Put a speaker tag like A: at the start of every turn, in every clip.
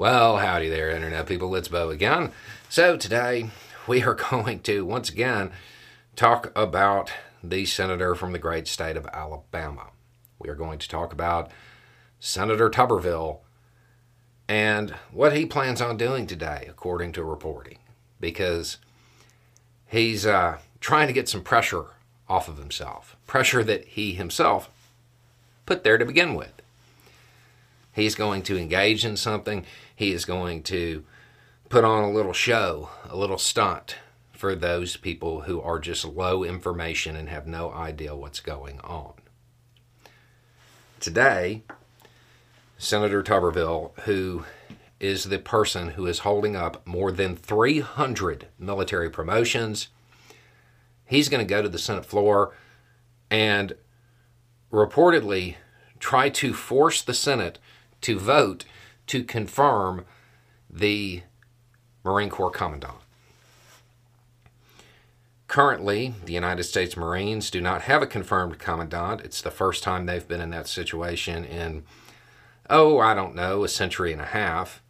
A: Well, howdy there, Internet people. It's Beau again. So, today we are going to once again talk about the senator from the great state of Alabama. We are going to talk about Senator Tuberville and what he plans on doing today, according to reporting, because he's uh, trying to get some pressure off of himself, pressure that he himself put there to begin with. He's going to engage in something, he is going to put on a little show, a little stunt for those people who are just low information and have no idea what's going on. Today, Senator Tuberville, who is the person who is holding up more than 300 military promotions, he's going to go to the Senate floor and reportedly try to force the Senate to vote to confirm the Marine Corps Commandant. Currently, the United States Marines do not have a confirmed commandant. It's the first time they've been in that situation in, oh, I don't know, a century and a half.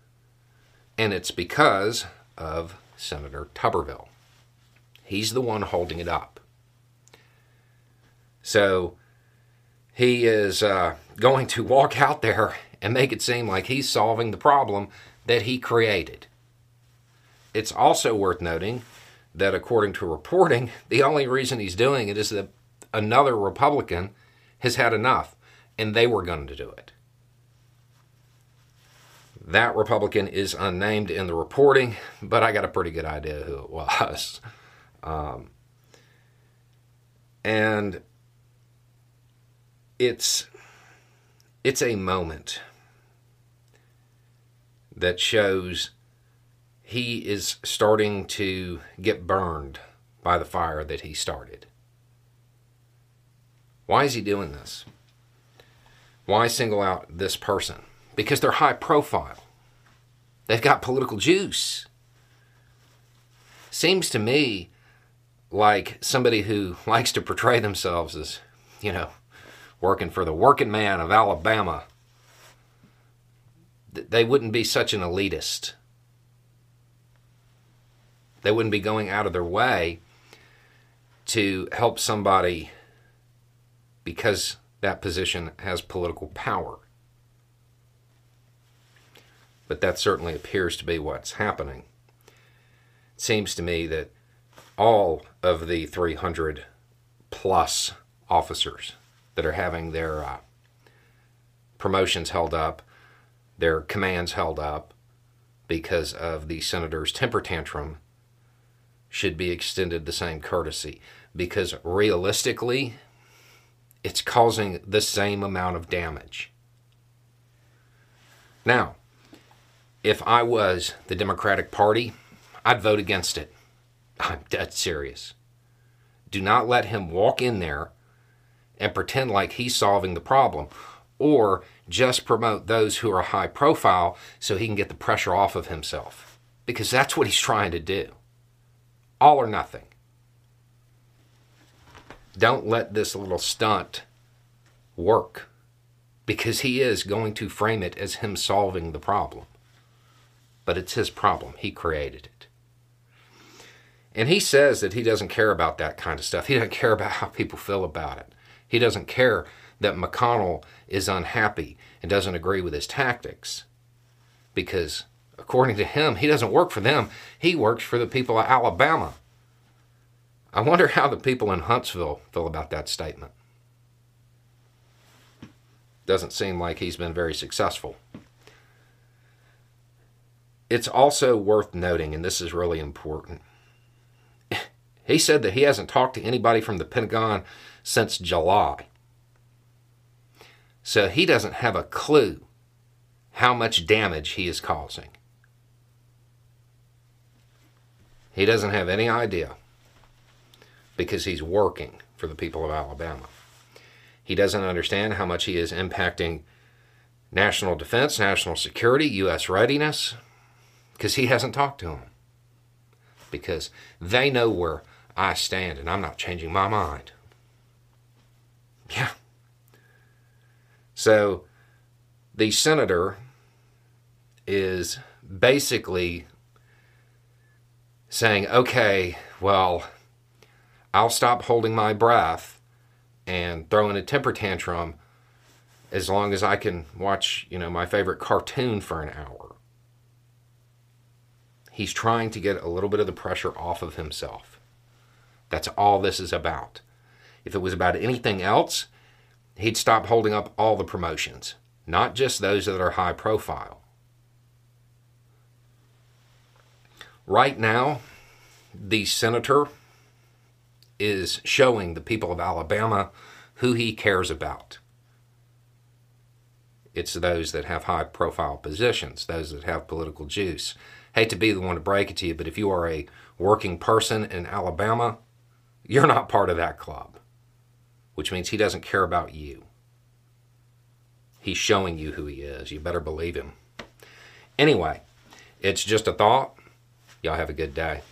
A: And it's because of Senator Tuberville. He's the one holding it up. So he is uh, going to walk out there and make it seem like he's solving the problem that he created. It's also worth noting that, according to reporting, the only reason he's doing it is that another Republican has had enough and they were going to do it. That Republican is unnamed in the reporting, but I got a pretty good idea who it was. Um, and it's it's a moment that shows he is starting to get burned by the fire that he started. Why is he doing this? Why single out this person? Because they're high profile. They've got political juice. Seems to me like somebody who likes to portray themselves as, you know, working for the working man of Alabama. They wouldn't be such an elitist they wouldn't be going out of their way to help somebody because that position has political power. But that certainly appears to be what's happening. It seems to me that all of the 300 plus officers that are having their uh, promotions held up, their commands held up because of the senator's temper tantrum should be extended the same courtesy because realistically, it's causing the same amount of damage. Now, if I was the Democratic Party, I'd vote against it. I'm dead serious. Do not let him walk in there and pretend like he's solving the problem, or just promote those who are high profile so he can get the pressure off of himself. Because that's what he's trying to do all or nothing. Don't let this little stunt work because he is going to frame it as him solving the problem. But it's his problem. He created it. And he says that he doesn't care about that kind of stuff. He doesn't care about how people feel about it. He doesn't care that McConnell is unhappy and doesn't agree with his tactics because according to him, he doesn't work for them. He works for the people of Alabama. I wonder how the people in Huntsville feel about that statement. Doesn't seem like he's been very successful. It's also worth noting, and this is really important. He said that he hasn't talked to anybody from the Pentagon since July. So he doesn't have a clue how much damage he is causing. He doesn't have any idea because he's working for the people of Alabama. He doesn't understand how much he is impacting national defense, national security, U.S. readiness, because he hasn't talked to them. Because they know where I stand and I'm not changing my mind. Yeah. So the senator is basically saying, okay, well, I'll stop holding my breath and throwing a temper tantrum as long as I can watch, you know, my favorite cartoon for an hour. He's trying to get a little bit of the pressure off of himself. That's all this is about. If it was about anything else, he'd stop holding up all the promotions, not just those that are high profile. Right now, the senator is showing the people of Alabama who he cares about. It's those that have high profile positions, those that have political juice. Hate to be the one to break it to you, but if you are a working person in Alabama, you're not part of that club, which means he doesn't care about you. He's showing you who he is. You better believe him. Anyway, it's just a thought. Y'all have a good day.